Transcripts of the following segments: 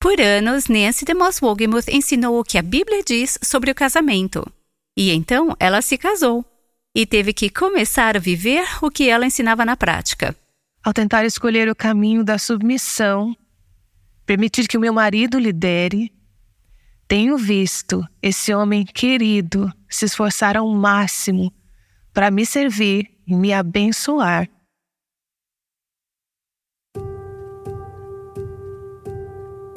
Por anos, Nancy DeMoss Wogemuth ensinou o que a Bíblia diz sobre o casamento. E então ela se casou e teve que começar a viver o que ela ensinava na prática. Ao tentar escolher o caminho da submissão, permitir que o meu marido lidere, tenho visto esse homem querido se esforçar ao máximo para me servir e me abençoar.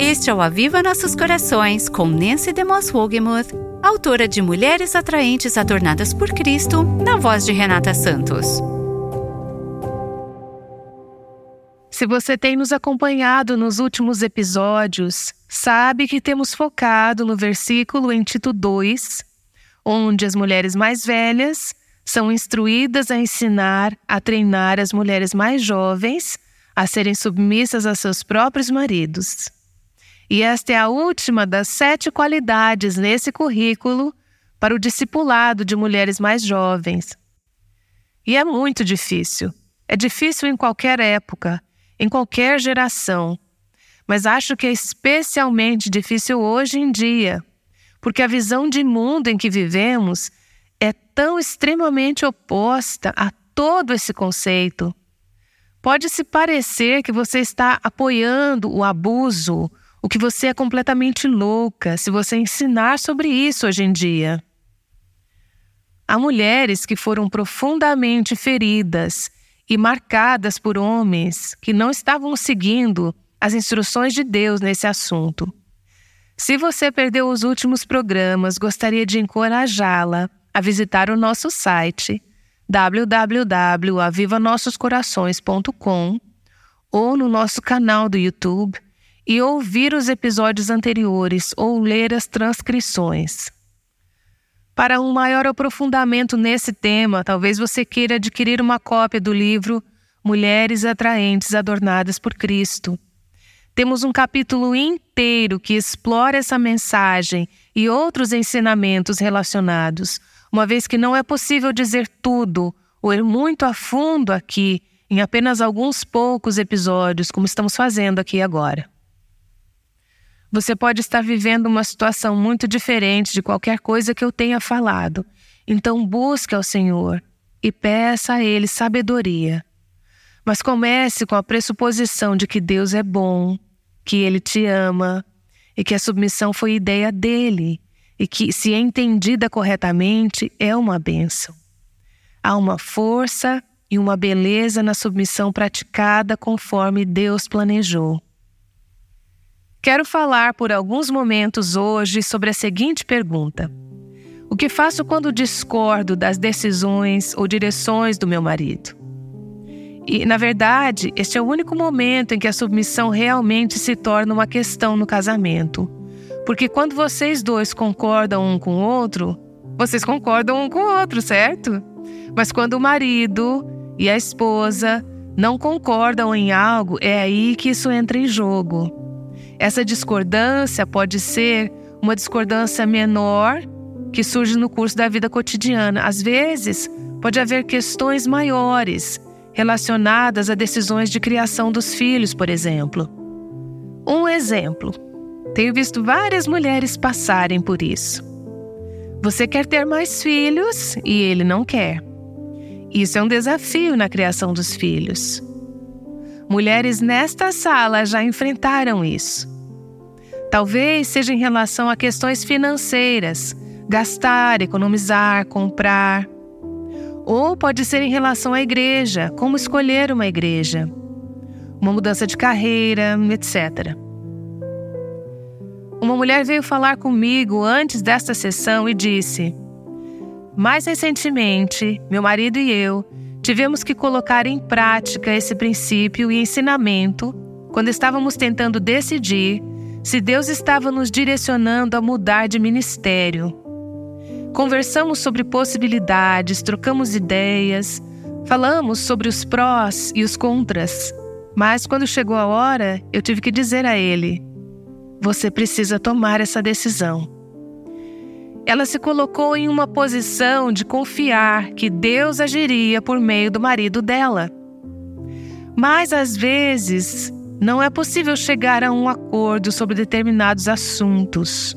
Este é o Aviva Nossos Corações com Nancy DeMoss Wogemuth, autora de Mulheres Atraentes Adornadas por Cristo, na voz de Renata Santos. Se você tem nos acompanhado nos últimos episódios, sabe que temos focado no versículo em Tito 2, onde as mulheres mais velhas são instruídas a ensinar, a treinar as mulheres mais jovens a serem submissas a seus próprios maridos. E esta é a última das sete qualidades nesse currículo para o discipulado de mulheres mais jovens. E é muito difícil. É difícil em qualquer época, em qualquer geração. Mas acho que é especialmente difícil hoje em dia, porque a visão de mundo em que vivemos é tão extremamente oposta a todo esse conceito. Pode se parecer que você está apoiando o abuso, o que você é completamente louca se você ensinar sobre isso hoje em dia. Há mulheres que foram profundamente feridas e marcadas por homens que não estavam seguindo as instruções de Deus nesse assunto. Se você perdeu os últimos programas, gostaria de encorajá-la a visitar o nosso site www.avivanossoscorações.com ou no nosso canal do YouTube e ouvir os episódios anteriores ou ler as transcrições. Para um maior aprofundamento nesse tema, talvez você queira adquirir uma cópia do livro Mulheres Atraentes Adornadas por Cristo. Temos um capítulo inteiro que explora essa mensagem e outros ensinamentos relacionados uma vez que não é possível dizer tudo ou ir muito a fundo aqui em apenas alguns poucos episódios, como estamos fazendo aqui agora. Você pode estar vivendo uma situação muito diferente de qualquer coisa que eu tenha falado, então busque ao Senhor e peça a Ele sabedoria. Mas comece com a pressuposição de que Deus é bom, que Ele te ama e que a submissão foi ideia dele e que, se entendida corretamente, é uma bênção. Há uma força e uma beleza na submissão praticada conforme Deus planejou. Quero falar por alguns momentos hoje sobre a seguinte pergunta: O que faço quando discordo das decisões ou direções do meu marido? E, na verdade, este é o único momento em que a submissão realmente se torna uma questão no casamento. Porque quando vocês dois concordam um com o outro, vocês concordam um com o outro, certo? Mas quando o marido e a esposa não concordam em algo, é aí que isso entra em jogo. Essa discordância pode ser uma discordância menor que surge no curso da vida cotidiana. Às vezes, pode haver questões maiores relacionadas a decisões de criação dos filhos, por exemplo. Um exemplo. Tenho visto várias mulheres passarem por isso. Você quer ter mais filhos e ele não quer. Isso é um desafio na criação dos filhos. Mulheres nesta sala já enfrentaram isso. Talvez seja em relação a questões financeiras, gastar, economizar, comprar. Ou pode ser em relação à igreja, como escolher uma igreja, uma mudança de carreira, etc. Uma mulher veio falar comigo antes desta sessão e disse: Mais recentemente, meu marido e eu tivemos que colocar em prática esse princípio e ensinamento quando estávamos tentando decidir se Deus estava nos direcionando a mudar de ministério. Conversamos sobre possibilidades, trocamos ideias, falamos sobre os prós e os contras, mas quando chegou a hora, eu tive que dizer a ele: você precisa tomar essa decisão. Ela se colocou em uma posição de confiar que Deus agiria por meio do marido dela. Mas às vezes não é possível chegar a um acordo sobre determinados assuntos.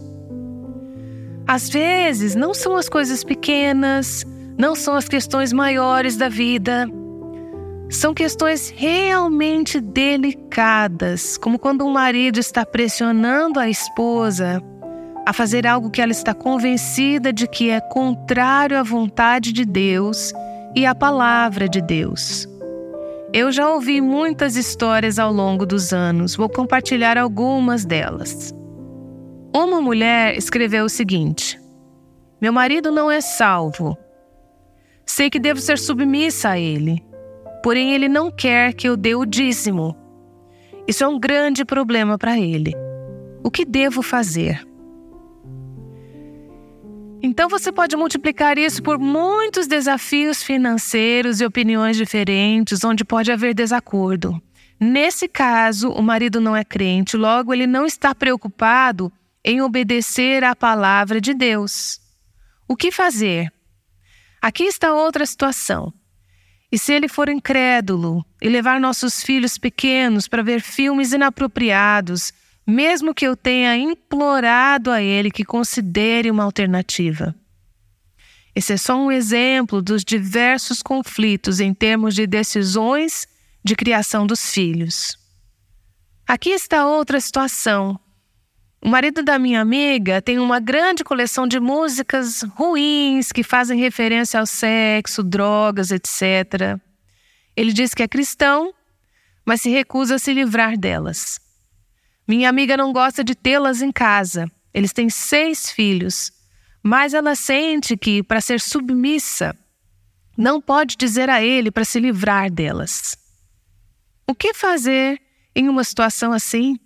Às vezes, não são as coisas pequenas, não são as questões maiores da vida. São questões realmente delicadas, como quando um marido está pressionando a esposa a fazer algo que ela está convencida de que é contrário à vontade de Deus e à palavra de Deus. Eu já ouvi muitas histórias ao longo dos anos, vou compartilhar algumas delas. Uma mulher escreveu o seguinte: Meu marido não é salvo. Sei que devo ser submissa a ele, porém ele não quer que eu dê o dízimo. Isso é um grande problema para ele. O que devo fazer? Então você pode multiplicar isso por muitos desafios financeiros e opiniões diferentes, onde pode haver desacordo. Nesse caso, o marido não é crente, logo ele não está preocupado em obedecer à palavra de Deus. O que fazer? Aqui está outra situação. E se ele for incrédulo e levar nossos filhos pequenos para ver filmes inapropriados, mesmo que eu tenha implorado a ele que considere uma alternativa. Esse é só um exemplo dos diversos conflitos em termos de decisões de criação dos filhos. Aqui está outra situação. O marido da minha amiga tem uma grande coleção de músicas ruins que fazem referência ao sexo, drogas, etc. Ele diz que é cristão, mas se recusa a se livrar delas. Minha amiga não gosta de tê-las em casa. Eles têm seis filhos, mas ela sente que, para ser submissa, não pode dizer a ele para se livrar delas. O que fazer em uma situação assim?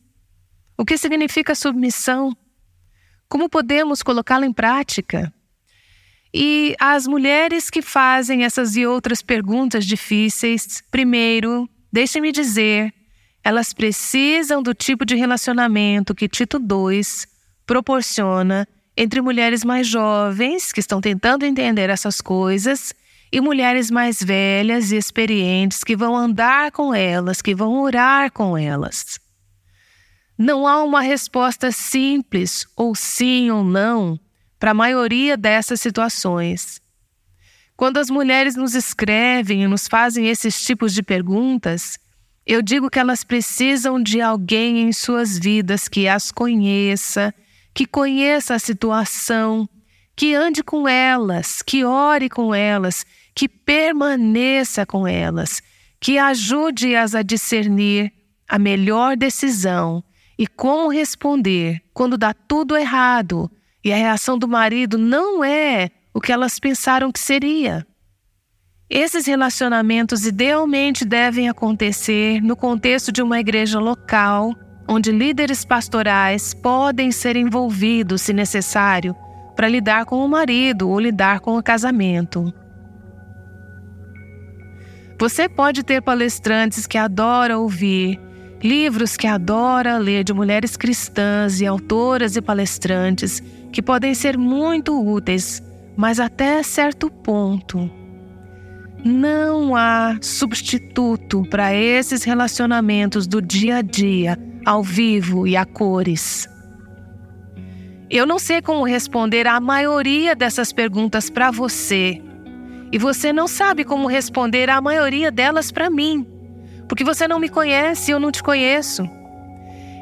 O que significa submissão? Como podemos colocá-la em prática? E as mulheres que fazem essas e outras perguntas difíceis, primeiro, deixe-me dizer elas precisam do tipo de relacionamento que Tito II proporciona entre mulheres mais jovens que estão tentando entender essas coisas e mulheres mais velhas e experientes que vão andar com elas, que vão orar com elas. Não há uma resposta simples, ou sim ou não, para a maioria dessas situações. Quando as mulheres nos escrevem e nos fazem esses tipos de perguntas, eu digo que elas precisam de alguém em suas vidas que as conheça, que conheça a situação, que ande com elas, que ore com elas, que permaneça com elas, que ajude-as a discernir a melhor decisão e como responder quando dá tudo errado e a reação do marido não é o que elas pensaram que seria. Esses relacionamentos idealmente devem acontecer no contexto de uma igreja local, onde líderes pastorais podem ser envolvidos, se necessário, para lidar com o marido ou lidar com o casamento. Você pode ter palestrantes que adoram ouvir, livros que adora ler de mulheres cristãs e autoras e palestrantes que podem ser muito úteis, mas até certo ponto. Não há substituto para esses relacionamentos do dia a dia, ao vivo e a cores. Eu não sei como responder à maioria dessas perguntas para você. E você não sabe como responder à maioria delas para mim, porque você não me conhece e eu não te conheço.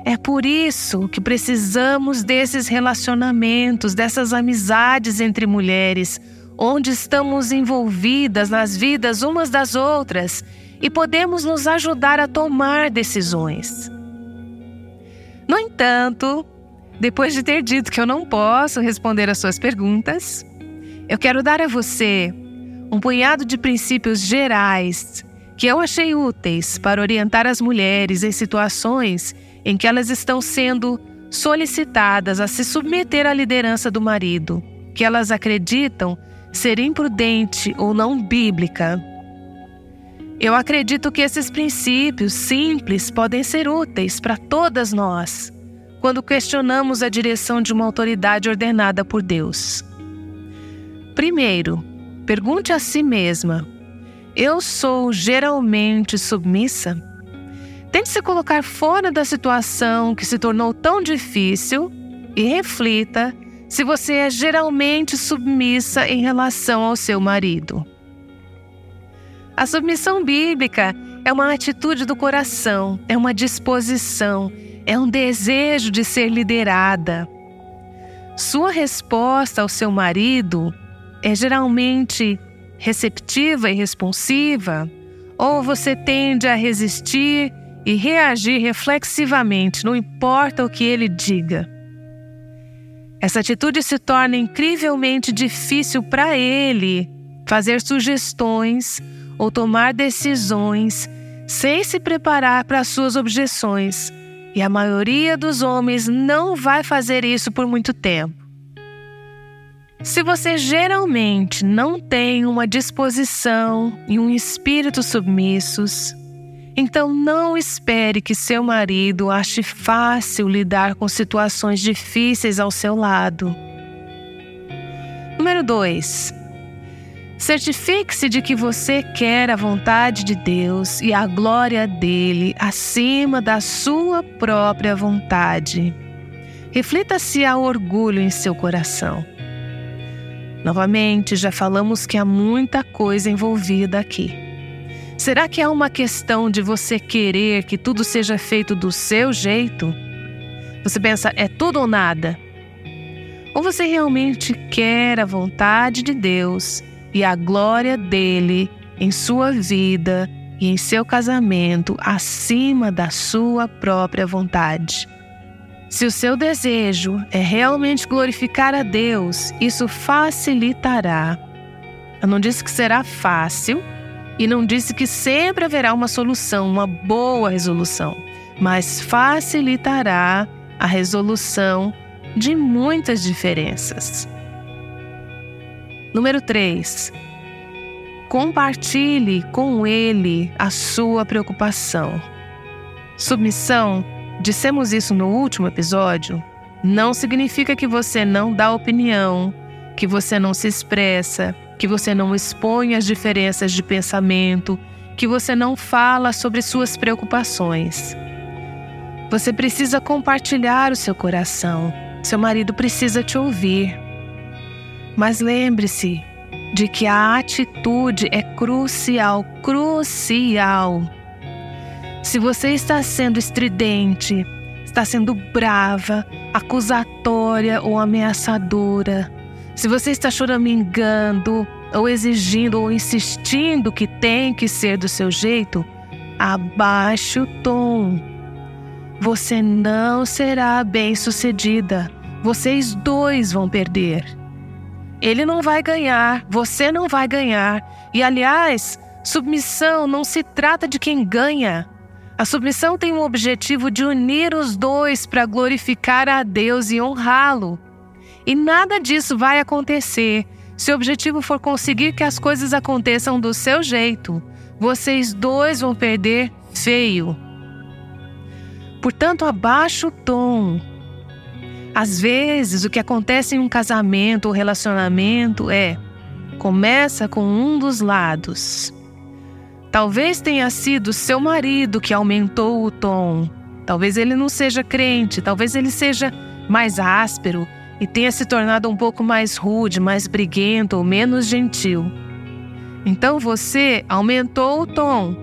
É por isso que precisamos desses relacionamentos, dessas amizades entre mulheres, onde estamos envolvidas nas vidas umas das outras e podemos nos ajudar a tomar decisões. No entanto, depois de ter dito que eu não posso responder às suas perguntas, eu quero dar a você um punhado de princípios gerais que eu achei úteis para orientar as mulheres em situações em que elas estão sendo solicitadas a se submeter à liderança do marido, que elas acreditam ser imprudente ou não bíblica. Eu acredito que esses princípios simples podem ser úteis para todas nós quando questionamos a direção de uma autoridade ordenada por Deus. Primeiro, pergunte a si mesma: eu sou geralmente submissa? Tente se colocar fora da situação que se tornou tão difícil e reflita se você é geralmente submissa em relação ao seu marido. A submissão bíblica é uma atitude do coração, é uma disposição, é um desejo de ser liderada. Sua resposta ao seu marido é geralmente receptiva e responsiva, ou você tende a resistir e reagir reflexivamente, não importa o que ele diga. Essa atitude se torna incrivelmente difícil para ele fazer sugestões ou tomar decisões sem se preparar para suas objeções, e a maioria dos homens não vai fazer isso por muito tempo. Se você geralmente não tem uma disposição e um espírito submissos, então não espere que seu marido ache fácil lidar com situações difíceis ao seu lado. Número 2. Certifique-se de que você quer a vontade de Deus e a glória dele acima da sua própria vontade. Reflita se há orgulho em seu coração. Novamente, já falamos que há muita coisa envolvida aqui. Será que é uma questão de você querer que tudo seja feito do seu jeito? Você pensa, é tudo ou nada? Ou você realmente quer a vontade de Deus e a glória dele em sua vida e em seu casamento acima da sua própria vontade? Se o seu desejo é realmente glorificar a Deus, isso facilitará. Eu não disse que será fácil, e não disse que sempre haverá uma solução, uma boa resolução, mas facilitará a resolução de muitas diferenças. Número 3. Compartilhe com ele a sua preocupação. Submissão, dissemos isso no último episódio, não significa que você não dá opinião, que você não se expressa, que você não expõe as diferenças de pensamento, que você não fala sobre suas preocupações. Você precisa compartilhar o seu coração. Seu marido precisa te ouvir. Mas lembre-se de que a atitude é crucial, crucial. Se você está sendo estridente, está sendo brava, acusatória ou ameaçadora, se você está choramingando, ou exigindo, ou insistindo que tem que ser do seu jeito, abaixe o tom. Você não será bem sucedida. Vocês dois vão perder. Ele não vai ganhar, você não vai ganhar. E aliás, submissão não se trata de quem ganha. A submissão tem o objetivo de unir os dois para glorificar a Deus e honrá-lo. E nada disso vai acontecer se o objetivo for conseguir que as coisas aconteçam do seu jeito. Vocês dois vão perder feio. Portanto, abaixa o tom. Às vezes, o que acontece em um casamento ou relacionamento é: começa com um dos lados. Talvez tenha sido seu marido que aumentou o tom. Talvez ele não seja crente, talvez ele seja mais áspero e tenha se tornado um pouco mais rude, mais briguento ou menos gentil. Então você aumentou o tom.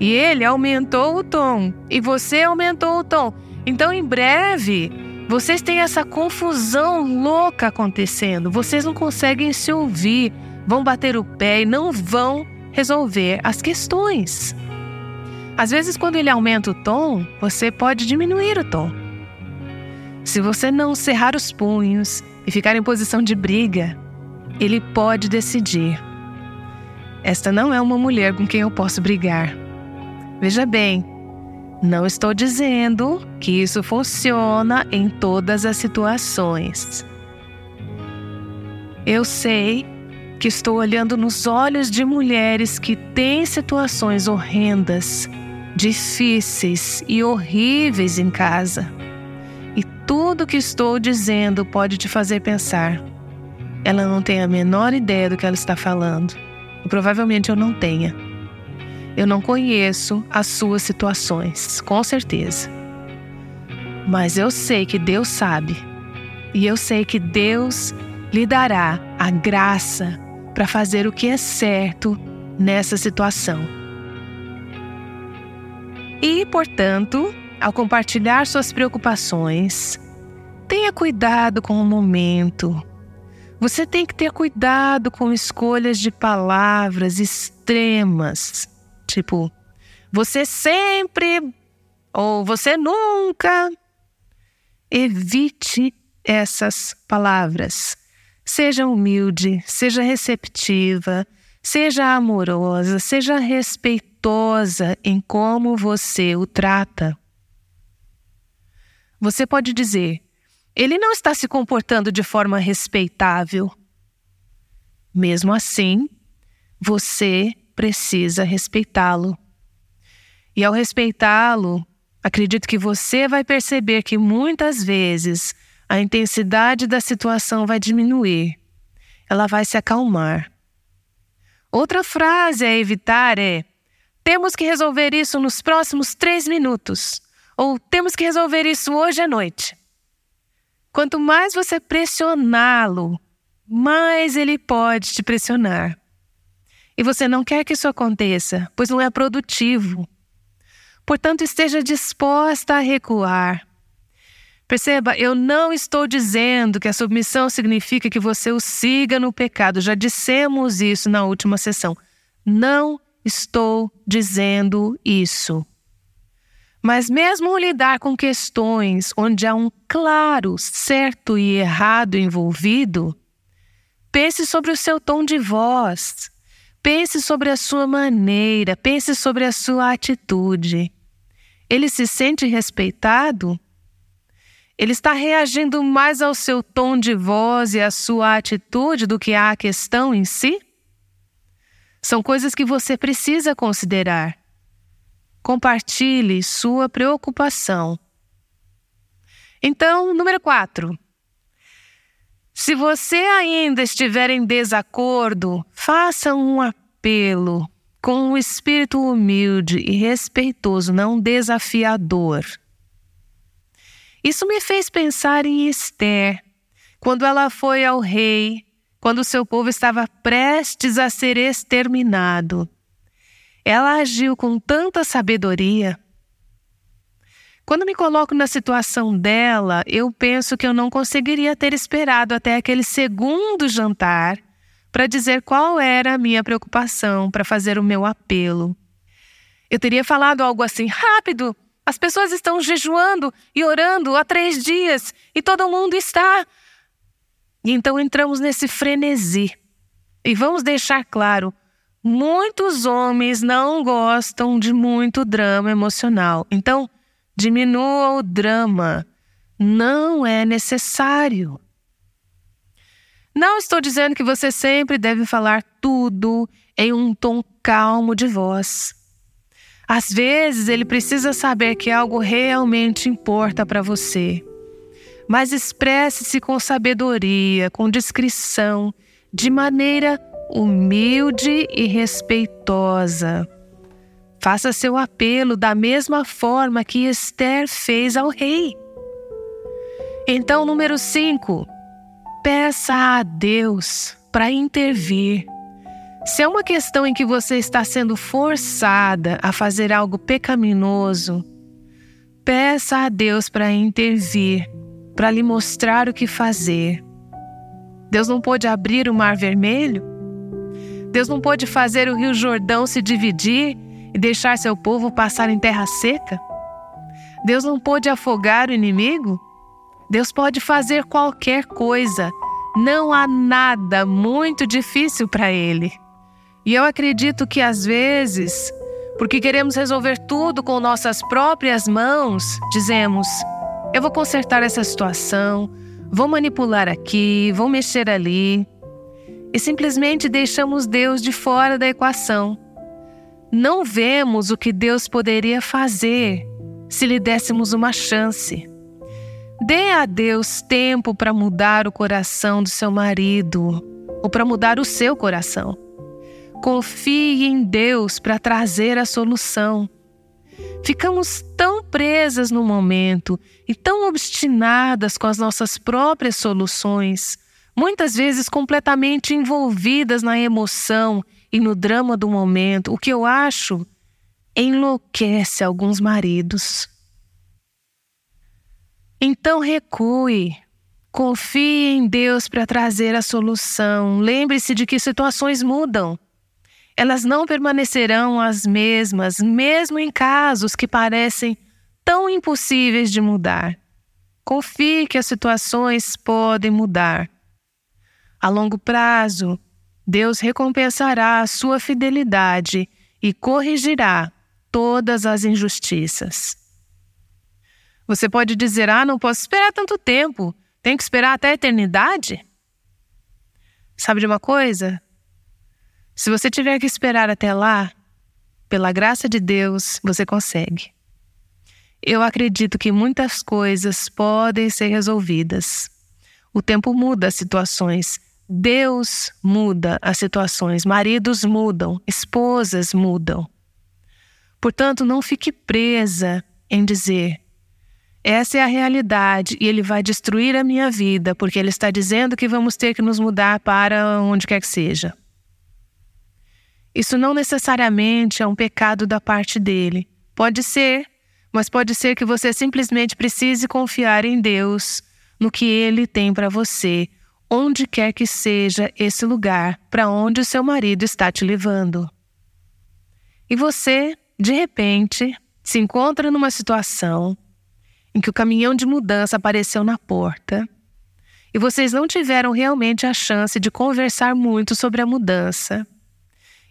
E ele aumentou o tom. E você aumentou o tom. Então, em breve, vocês têm essa confusão louca acontecendo. Vocês não conseguem se ouvir, vão bater o pé e não vão resolver as questões. Às vezes, quando ele aumenta o tom, você pode diminuir o tom. Se você não cerrar os punhos e ficar em posição de briga, ele pode decidir. Esta não é uma mulher com quem eu posso brigar. Veja bem, não estou dizendo que isso funciona em todas as situações. Eu sei que estou olhando nos olhos de mulheres que têm situações horrendas, difíceis e horríveis em casa. Tudo que estou dizendo pode te fazer pensar. Ela não tem a menor ideia do que ela está falando. E provavelmente eu não tenha. eu não conheço as suas situações, com certeza. Mas eu sei que Deus sabe. E eu sei que Deus lhe dará a graça para fazer o que é certo nessa situação. E, portanto, ao compartilhar suas preocupações, tenha cuidado com o momento. Você tem que ter cuidado com escolhas de palavras extremas Tipo, você sempre ou você nunca. Evite essas palavras. Seja humilde, seja receptiva, seja amorosa, seja respeitosa em como você o trata. Você pode dizer: ele não está se comportando de forma respeitável. Mesmo assim, você precisa respeitá-lo. E ao respeitá-lo, acredito que você vai perceber que muitas vezes a intensidade da situação vai diminuir, ela vai se acalmar. Outra frase a evitar é: temos que resolver isso nos próximos três minutos, ou temos que resolver isso hoje à noite. Quanto mais você pressioná-lo, mais ele pode te pressionar. E você não quer que isso aconteça, pois não é produtivo. Portanto, esteja disposta a recuar. Perceba, eu não estou dizendo que a submissão significa que você o siga no pecado. Já dissemos isso na última sessão. Não estou dizendo isso. Mas, mesmo lidar com questões onde há um claro certo e errado envolvido, pense sobre o seu tom de voz. Pense sobre a sua maneira, pense sobre a sua atitude. Ele se sente respeitado? Ele está reagindo mais ao seu tom de voz e à sua atitude do que à questão em si? São coisas que você precisa considerar. Compartilhe sua preocupação. Então, número 4. Se você ainda estiver em desacordo, faça um apelo com um espírito humilde e respeitoso, não desafiador. Isso me fez pensar em Esther, quando ela foi ao rei, quando seu povo estava prestes a ser exterminado. Ela agiu com tanta sabedoria quando me coloco na situação dela, eu penso que eu não conseguiria ter esperado até aquele segundo jantar para dizer qual era a minha preocupação, para fazer o meu apelo. Eu teria falado algo assim: rápido! As pessoas estão jejuando e orando há três dias e todo mundo está. E então entramos nesse frenesi. E vamos deixar claro: muitos homens não gostam de muito drama emocional. Então, Diminua o drama. Não é necessário. Não estou dizendo que você sempre deve falar tudo em um tom calmo de voz. Às vezes ele precisa saber que algo realmente importa para você. Mas expresse-se com sabedoria, com discrição, de maneira humilde e respeitosa. Faça seu apelo da mesma forma que Esther fez ao rei. Então, número 5, peça a Deus para intervir. Se é uma questão em que você está sendo forçada a fazer algo pecaminoso, peça a Deus para intervir, para lhe mostrar o que fazer. Deus não pôde abrir o Mar Vermelho? Deus não pôde fazer o Rio Jordão se dividir e deixar seu povo passar em terra seca? Deus não pôde afogar o inimigo? Deus pode fazer qualquer coisa. Não há nada muito difícil para Ele. E eu acredito que às vezes, porque queremos resolver tudo com nossas próprias mãos, dizemos: eu vou consertar essa situação, vou manipular aqui, vou mexer ali. E simplesmente deixamos Deus de fora da equação não vemos o que Deus poderia fazer se lhe dessemos uma chance. Dê a Deus tempo para mudar o coração do seu marido ou para mudar o seu coração. Confie em Deus para trazer a solução. Ficamos tão presas no momento e tão obstinadas com as nossas próprias soluções, muitas vezes completamente envolvidas na emoção e no drama do momento, o que eu acho enlouquece alguns maridos. Então recue, confie em Deus para trazer a solução. Lembre-se de que situações mudam. Elas não permanecerão as mesmas, mesmo em casos que parecem tão impossíveis de mudar. Confie que as situações podem mudar. A longo prazo, Deus recompensará a sua fidelidade e corrigirá todas as injustiças. Você pode dizer: ah, não posso esperar tanto tempo, tenho que esperar até a eternidade? Sabe de uma coisa? Se você tiver que esperar até lá, pela graça de Deus, você consegue. Eu acredito que muitas coisas podem ser resolvidas. O tempo muda as situações, Deus muda as situações, maridos mudam, esposas mudam. Portanto, não fique presa em dizer: essa é a realidade e ele vai destruir a minha vida, porque ele está dizendo que vamos ter que nos mudar para onde quer que seja. Isso não necessariamente é um pecado da parte dele. Pode ser, mas pode ser que você simplesmente precise confiar em Deus, no que ele tem para você, onde quer que seja esse lugar para onde o seu marido está te levando. E você, de repente, se encontra numa situação em que o caminhão de mudança apareceu na porta e vocês não tiveram realmente a chance de conversar muito sobre a mudança.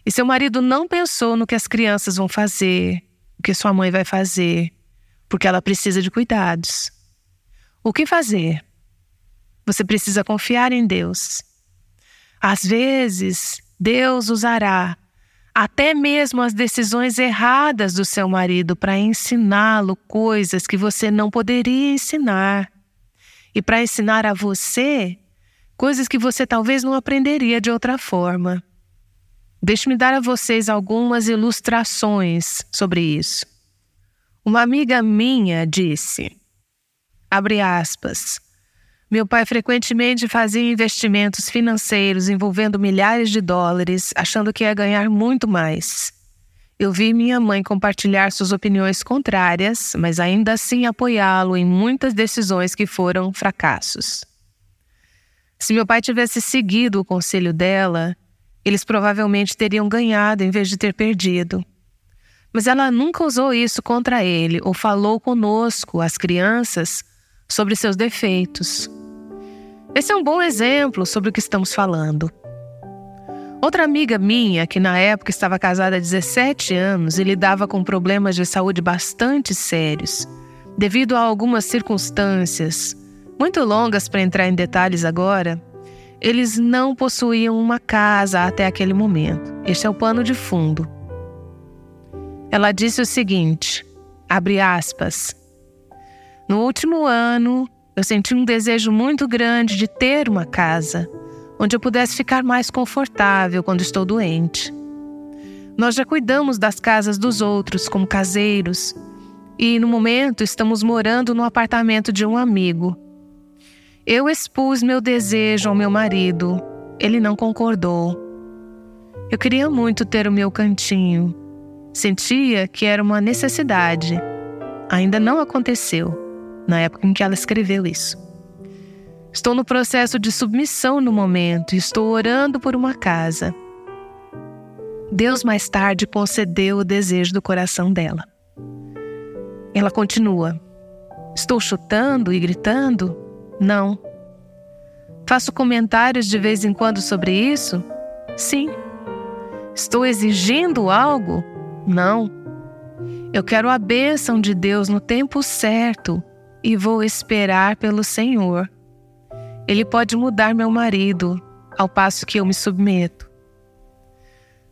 E seu marido não pensou no que as crianças vão fazer, o que sua mãe vai fazer, porque ela precisa de cuidados. O que fazer? Você precisa confiar em Deus. Às vezes, Deus usará até mesmo as decisões erradas do seu marido para ensiná-lo coisas que você não poderia ensinar. E para ensinar a você coisas que você talvez não aprenderia de outra forma. Deixe-me dar a vocês algumas ilustrações sobre isso. Uma amiga minha disse, abre aspas, meu pai frequentemente fazia investimentos financeiros envolvendo milhares de dólares, achando que ia ganhar muito mais. Eu vi minha mãe compartilhar suas opiniões contrárias, mas ainda assim apoiá-lo em muitas decisões que foram fracassos. Se meu pai tivesse seguido o conselho dela, eles provavelmente teriam ganhado em vez de ter perdido. Mas ela nunca usou isso contra ele ou falou conosco, as crianças, sobre seus defeitos. Esse é um bom exemplo sobre o que estamos falando. Outra amiga minha, que na época estava casada há 17 anos e lidava com problemas de saúde bastante sérios, devido a algumas circunstâncias, muito longas para entrar em detalhes agora, eles não possuíam uma casa até aquele momento. Este é o pano de fundo. Ela disse o seguinte: abre aspas. No último ano, eu senti um desejo muito grande de ter uma casa onde eu pudesse ficar mais confortável quando estou doente. Nós já cuidamos das casas dos outros como caseiros e, no momento, estamos morando no apartamento de um amigo. Eu expus meu desejo ao meu marido. Ele não concordou. Eu queria muito ter o meu cantinho. Sentia que era uma necessidade. Ainda não aconteceu na época em que ela escreveu isso. Estou no processo de submissão no momento estou orando por uma casa. Deus mais tarde concedeu o desejo do coração dela. Ela continua: Estou chutando e gritando? Não. Faço comentários de vez em quando sobre isso? Sim. Estou exigindo algo? Não. Eu quero a bênção de Deus no tempo certo e vou esperar pelo Senhor. Ele pode mudar meu marido, ao passo que eu me submeto.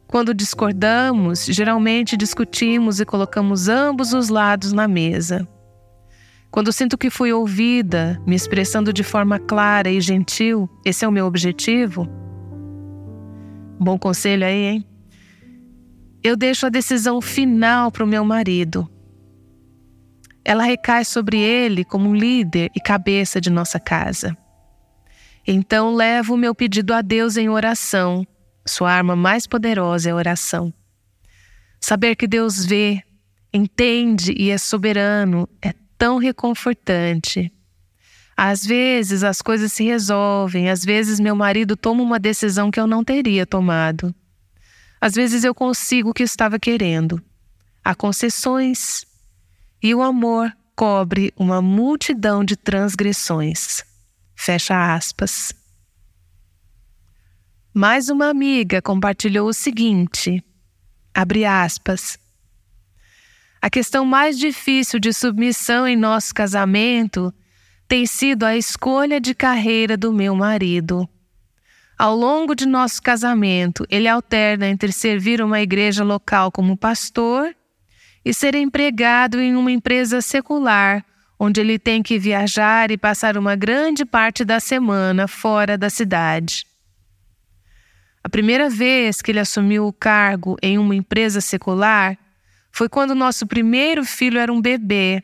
Quando discordamos, geralmente discutimos e colocamos ambos os lados na mesa. Quando sinto que fui ouvida, me expressando de forma clara e gentil, esse é o meu objetivo? Bom conselho aí, hein? eu deixo a decisão final para o meu marido. Ela recai sobre ele como líder e cabeça de nossa casa. Então levo o meu pedido a Deus em oração. Sua arma mais poderosa é a oração. Saber que Deus vê, entende e é soberano é tão reconfortante. Às vezes as coisas se resolvem, às vezes meu marido toma uma decisão que eu não teria tomado. Às vezes eu consigo o que estava querendo. Há concessões e o amor cobre uma multidão de transgressões. Fecha aspas. Mais uma amiga compartilhou o seguinte: abre aspas. A questão mais difícil de submissão em nosso casamento tem sido a escolha de carreira do meu marido. Ao longo de nosso casamento, ele alterna entre servir uma igreja local como pastor e ser empregado em uma empresa secular, onde ele tem que viajar e passar uma grande parte da semana fora da cidade. A primeira vez que ele assumiu o cargo em uma empresa secular foi quando nosso primeiro filho era um bebê.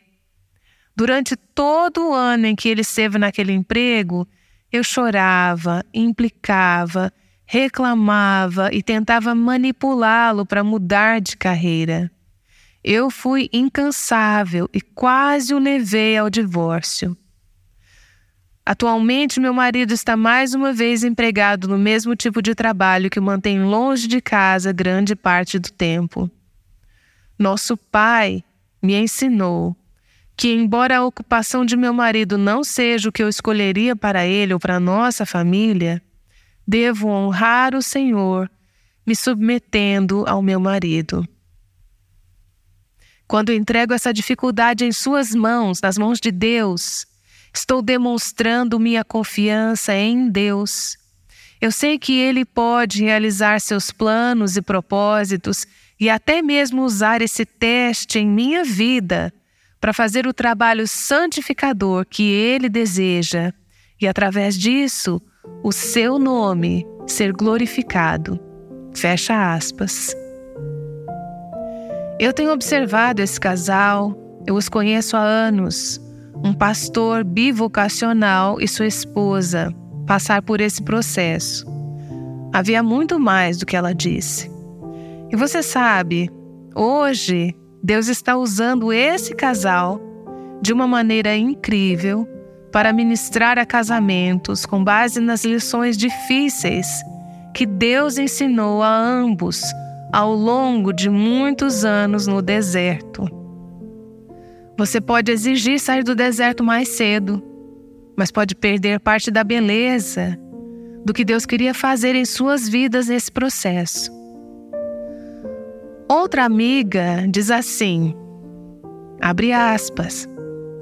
Durante todo o ano em que ele esteve naquele emprego, eu chorava, implicava, reclamava e tentava manipulá-lo para mudar de carreira. Eu fui incansável e quase o levei ao divórcio. Atualmente, meu marido está mais uma vez empregado no mesmo tipo de trabalho que o mantém longe de casa grande parte do tempo. Nosso pai me ensinou que, embora a ocupação de meu marido não seja o que eu escolheria para ele ou para nossa família, devo honrar o Senhor me submetendo ao meu marido. Quando entrego essa dificuldade em Suas mãos, nas mãos de Deus, estou demonstrando minha confiança em Deus. Eu sei que Ele pode realizar seus planos e propósitos e até mesmo usar esse teste em minha vida para fazer o trabalho santificador que ele deseja e, através disso, o seu nome ser glorificado. Fecha aspas. Eu tenho observado esse casal, eu os conheço há anos, um pastor bivocacional e sua esposa passar por esse processo. Havia muito mais do que ela disse. E você sabe, hoje Deus está usando esse casal de uma maneira incrível para ministrar a casamentos com base nas lições difíceis que Deus ensinou a ambos ao longo de muitos anos no deserto. Você pode exigir sair do deserto mais cedo, mas pode perder parte da beleza do que Deus queria fazer em suas vidas nesse processo. Outra amiga diz assim: abre aspas.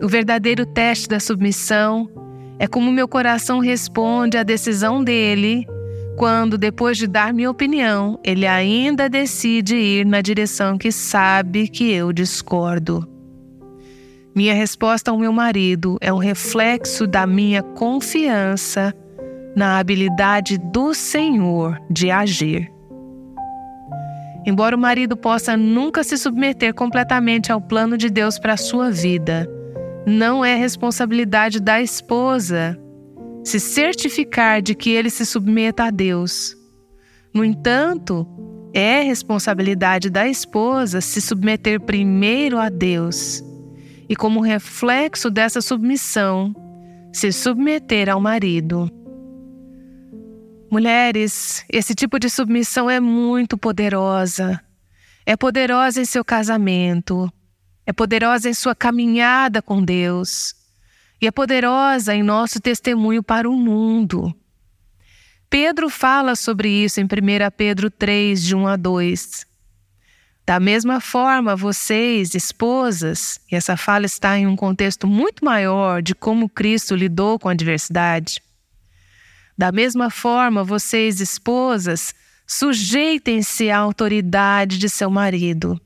O verdadeiro teste da submissão é como meu coração responde à decisão dele quando, depois de dar minha opinião, ele ainda decide ir na direção que sabe que eu discordo. Minha resposta ao meu marido é um reflexo da minha confiança na habilidade do Senhor de agir. Embora o marido possa nunca se submeter completamente ao plano de Deus para a sua vida, não é responsabilidade da esposa se certificar de que ele se submeta a Deus. No entanto, é responsabilidade da esposa se submeter primeiro a Deus e, como reflexo dessa submissão, se submeter ao marido. Mulheres, esse tipo de submissão é muito poderosa. É poderosa em seu casamento, é poderosa em sua caminhada com Deus, e é poderosa em nosso testemunho para o mundo. Pedro fala sobre isso em 1 Pedro 3, de 1 a 2. Da mesma forma, vocês, esposas, e essa fala está em um contexto muito maior de como Cristo lidou com a adversidade, da mesma forma, vocês, esposas, sujeitem-se à autoridade de seu marido.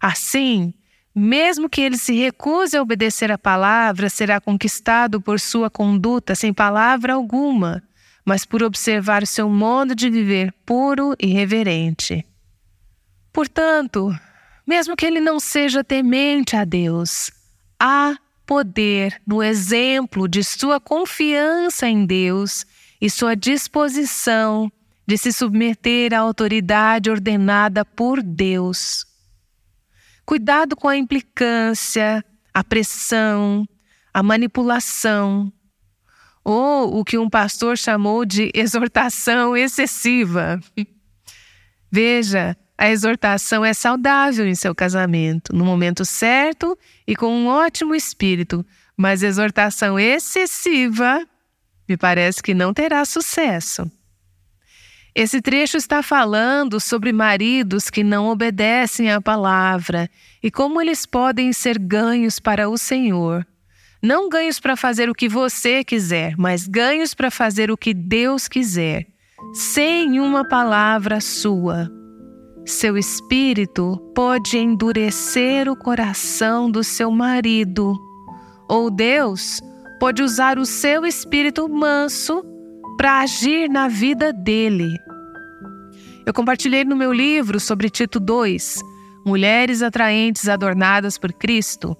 Assim, mesmo que ele se recuse a obedecer a palavra, será conquistado por sua conduta sem palavra alguma, mas por observar seu modo de viver puro e reverente. Portanto, mesmo que ele não seja temente a Deus, há poder no exemplo de sua confiança em Deus e sua disposição de se submeter à autoridade ordenada por Deus. Cuidado com a implicância, a pressão, a manipulação, ou o que um pastor chamou de exortação excessiva. Veja, a exortação é saudável em seu casamento, no momento certo e com um ótimo espírito, mas exortação excessiva me parece que não terá sucesso. Esse trecho está falando sobre maridos que não obedecem à palavra e como eles podem ser ganhos para o Senhor. Não ganhos para fazer o que você quiser, mas ganhos para fazer o que Deus quiser, sem uma palavra sua. Seu espírito pode endurecer o coração do seu marido, ou Deus pode usar o seu espírito manso para agir na vida dele. Eu compartilhei no meu livro sobre Tito 2, Mulheres Atraentes Adornadas por Cristo,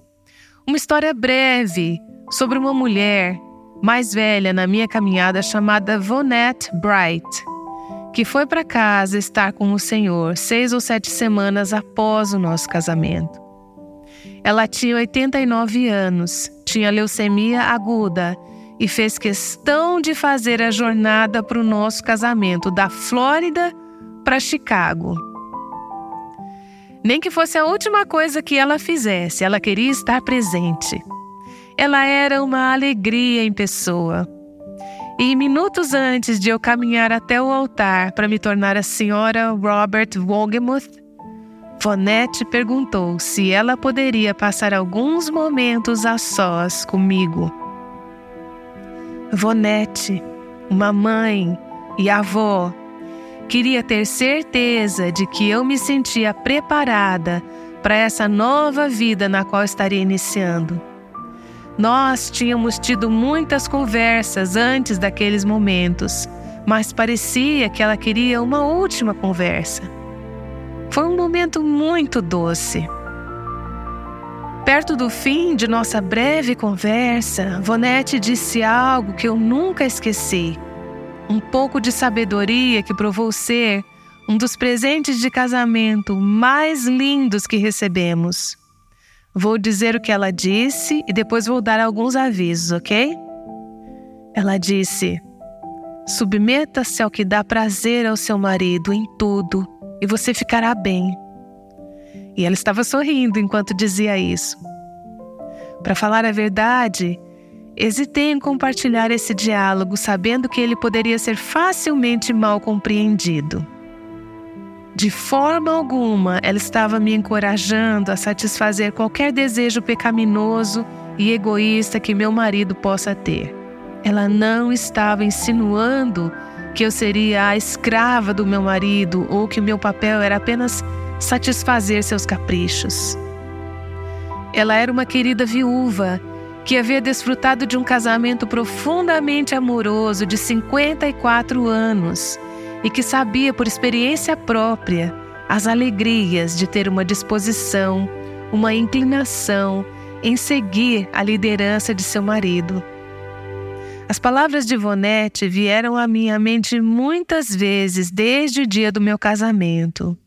uma história breve sobre uma mulher mais velha na minha caminhada chamada Vonette Bright, que foi para casa estar com o Senhor seis ou sete semanas após o nosso casamento. Ela tinha 89 anos, tinha leucemia aguda e fez questão de fazer a jornada para o nosso casamento da Flórida para Chicago. Nem que fosse a última coisa que ela fizesse, ela queria estar presente. Ela era uma alegria em pessoa. E minutos antes de eu caminhar até o altar para me tornar a senhora Robert Wogemuth, Vonette perguntou se ela poderia passar alguns momentos a sós comigo. Vonette, uma mãe e avó, queria ter certeza de que eu me sentia preparada para essa nova vida na qual estaria iniciando. Nós tínhamos tido muitas conversas antes daqueles momentos, mas parecia que ela queria uma última conversa. Foi um momento muito doce. Perto do fim de nossa breve conversa, Vonette disse algo que eu nunca esqueci. Um pouco de sabedoria que provou ser um dos presentes de casamento mais lindos que recebemos. Vou dizer o que ela disse e depois vou dar alguns avisos, ok? Ela disse: Submeta-se ao que dá prazer ao seu marido em tudo e você ficará bem. E ela estava sorrindo enquanto dizia isso. Para falar a verdade, hesitei em compartilhar esse diálogo, sabendo que ele poderia ser facilmente mal compreendido. De forma alguma, ela estava me encorajando a satisfazer qualquer desejo pecaminoso e egoísta que meu marido possa ter. Ela não estava insinuando que eu seria a escrava do meu marido ou que meu papel era apenas satisfazer seus caprichos. Ela era uma querida viúva que havia desfrutado de um casamento profundamente amoroso de 54 anos e que sabia por experiência própria as alegrias de ter uma disposição, uma inclinação em seguir a liderança de seu marido. As palavras de Vonete vieram à minha mente muitas vezes desde o dia do meu casamento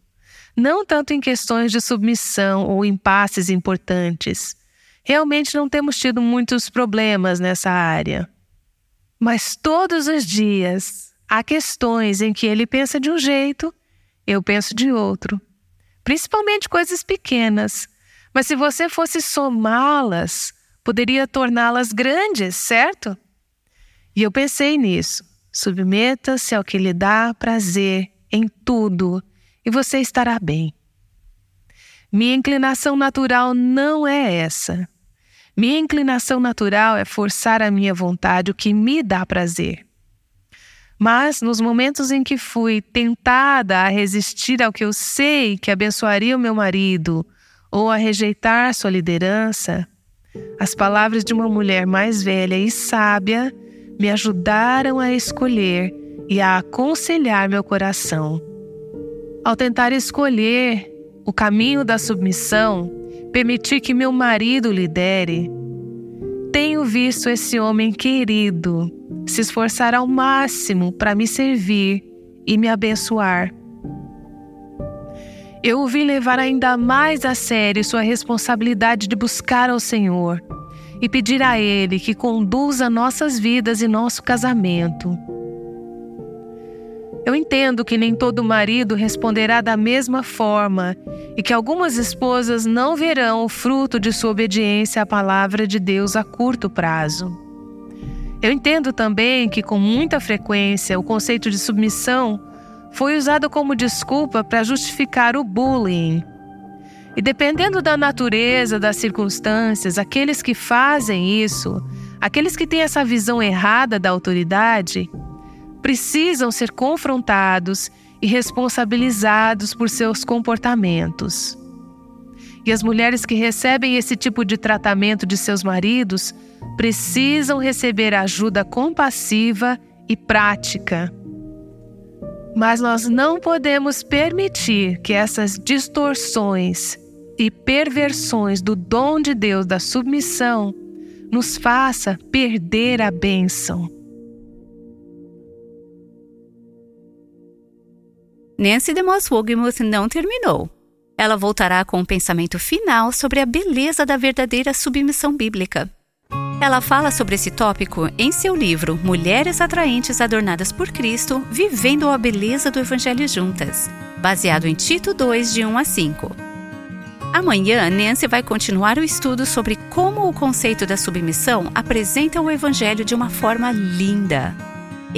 não tanto em questões de submissão ou impasses importantes. Realmente não temos tido muitos problemas nessa área. Mas todos os dias há questões em que ele pensa de um jeito, eu penso de outro. Principalmente coisas pequenas. Mas se você fosse somá-las, poderia torná-las grandes, certo? E eu pensei nisso. Submeta-se ao que lhe dá prazer em tudo e você estará bem. Minha inclinação natural não é essa. Minha inclinação natural é forçar a minha vontade, o que me dá prazer. Mas nos momentos em que fui tentada a resistir ao que eu sei que abençoaria o meu marido ou a rejeitar sua liderança, as palavras de uma mulher mais velha e sábia me ajudaram a escolher e a aconselhar meu coração ao tentar escolher o caminho da submissão, permitir que meu marido lidere, tenho visto esse homem querido se esforçar ao máximo para me servir e me abençoar. Eu o vi levar ainda mais a sério sua responsabilidade de buscar ao Senhor e pedir a Ele que conduza nossas vidas e nosso casamento. Eu entendo que nem todo marido responderá da mesma forma e que algumas esposas não verão o fruto de sua obediência à palavra de Deus a curto prazo. Eu entendo também que, com muita frequência, o conceito de submissão foi usado como desculpa para justificar o bullying. E dependendo da natureza, das circunstâncias, aqueles que fazem isso, aqueles que têm essa visão errada da autoridade, precisam ser confrontados e responsabilizados por seus comportamentos. E as mulheres que recebem esse tipo de tratamento de seus maridos precisam receber ajuda compassiva e prática. Mas nós não podemos permitir que essas distorções e perversões do dom de Deus da submissão nos faça perder a bênção. Nancy DeMoss Wogemuth não terminou. Ela voltará com um pensamento final sobre a beleza da verdadeira submissão bíblica. Ela fala sobre esse tópico em seu livro Mulheres Atraentes Adornadas por Cristo, Vivendo a Beleza do Evangelho Juntas, baseado em Tito 2, de 1 a 5. Amanhã, Nancy vai continuar o estudo sobre como o conceito da submissão apresenta o Evangelho de uma forma linda.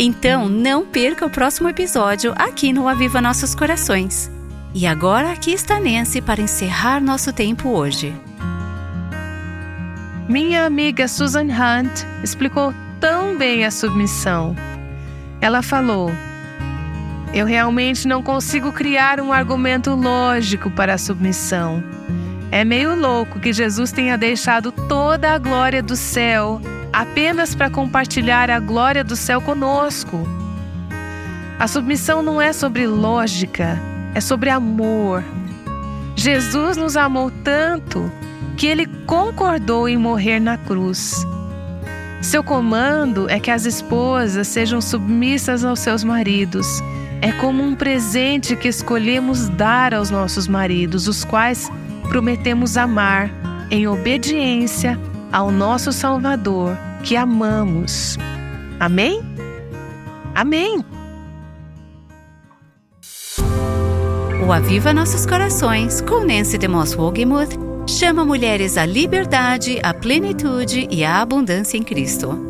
Então, não perca o próximo episódio aqui no Aviva Nossos Corações. E agora aqui está Nancy para encerrar nosso tempo hoje. Minha amiga Susan Hunt explicou tão bem a submissão. Ela falou: Eu realmente não consigo criar um argumento lógico para a submissão. É meio louco que Jesus tenha deixado toda a glória do céu apenas para compartilhar a glória do céu conosco. A submissão não é sobre lógica, é sobre amor. Jesus nos amou tanto que ele concordou em morrer na cruz. Seu comando é que as esposas sejam submissas aos seus maridos. É como um presente que escolhemos dar aos nossos maridos, os quais prometemos amar em obediência ao nosso Salvador, que amamos. Amém? Amém! O Aviva Nossos Corações, com Nancy DeMoss Wogemuth, chama mulheres à liberdade, à plenitude e à abundância em Cristo.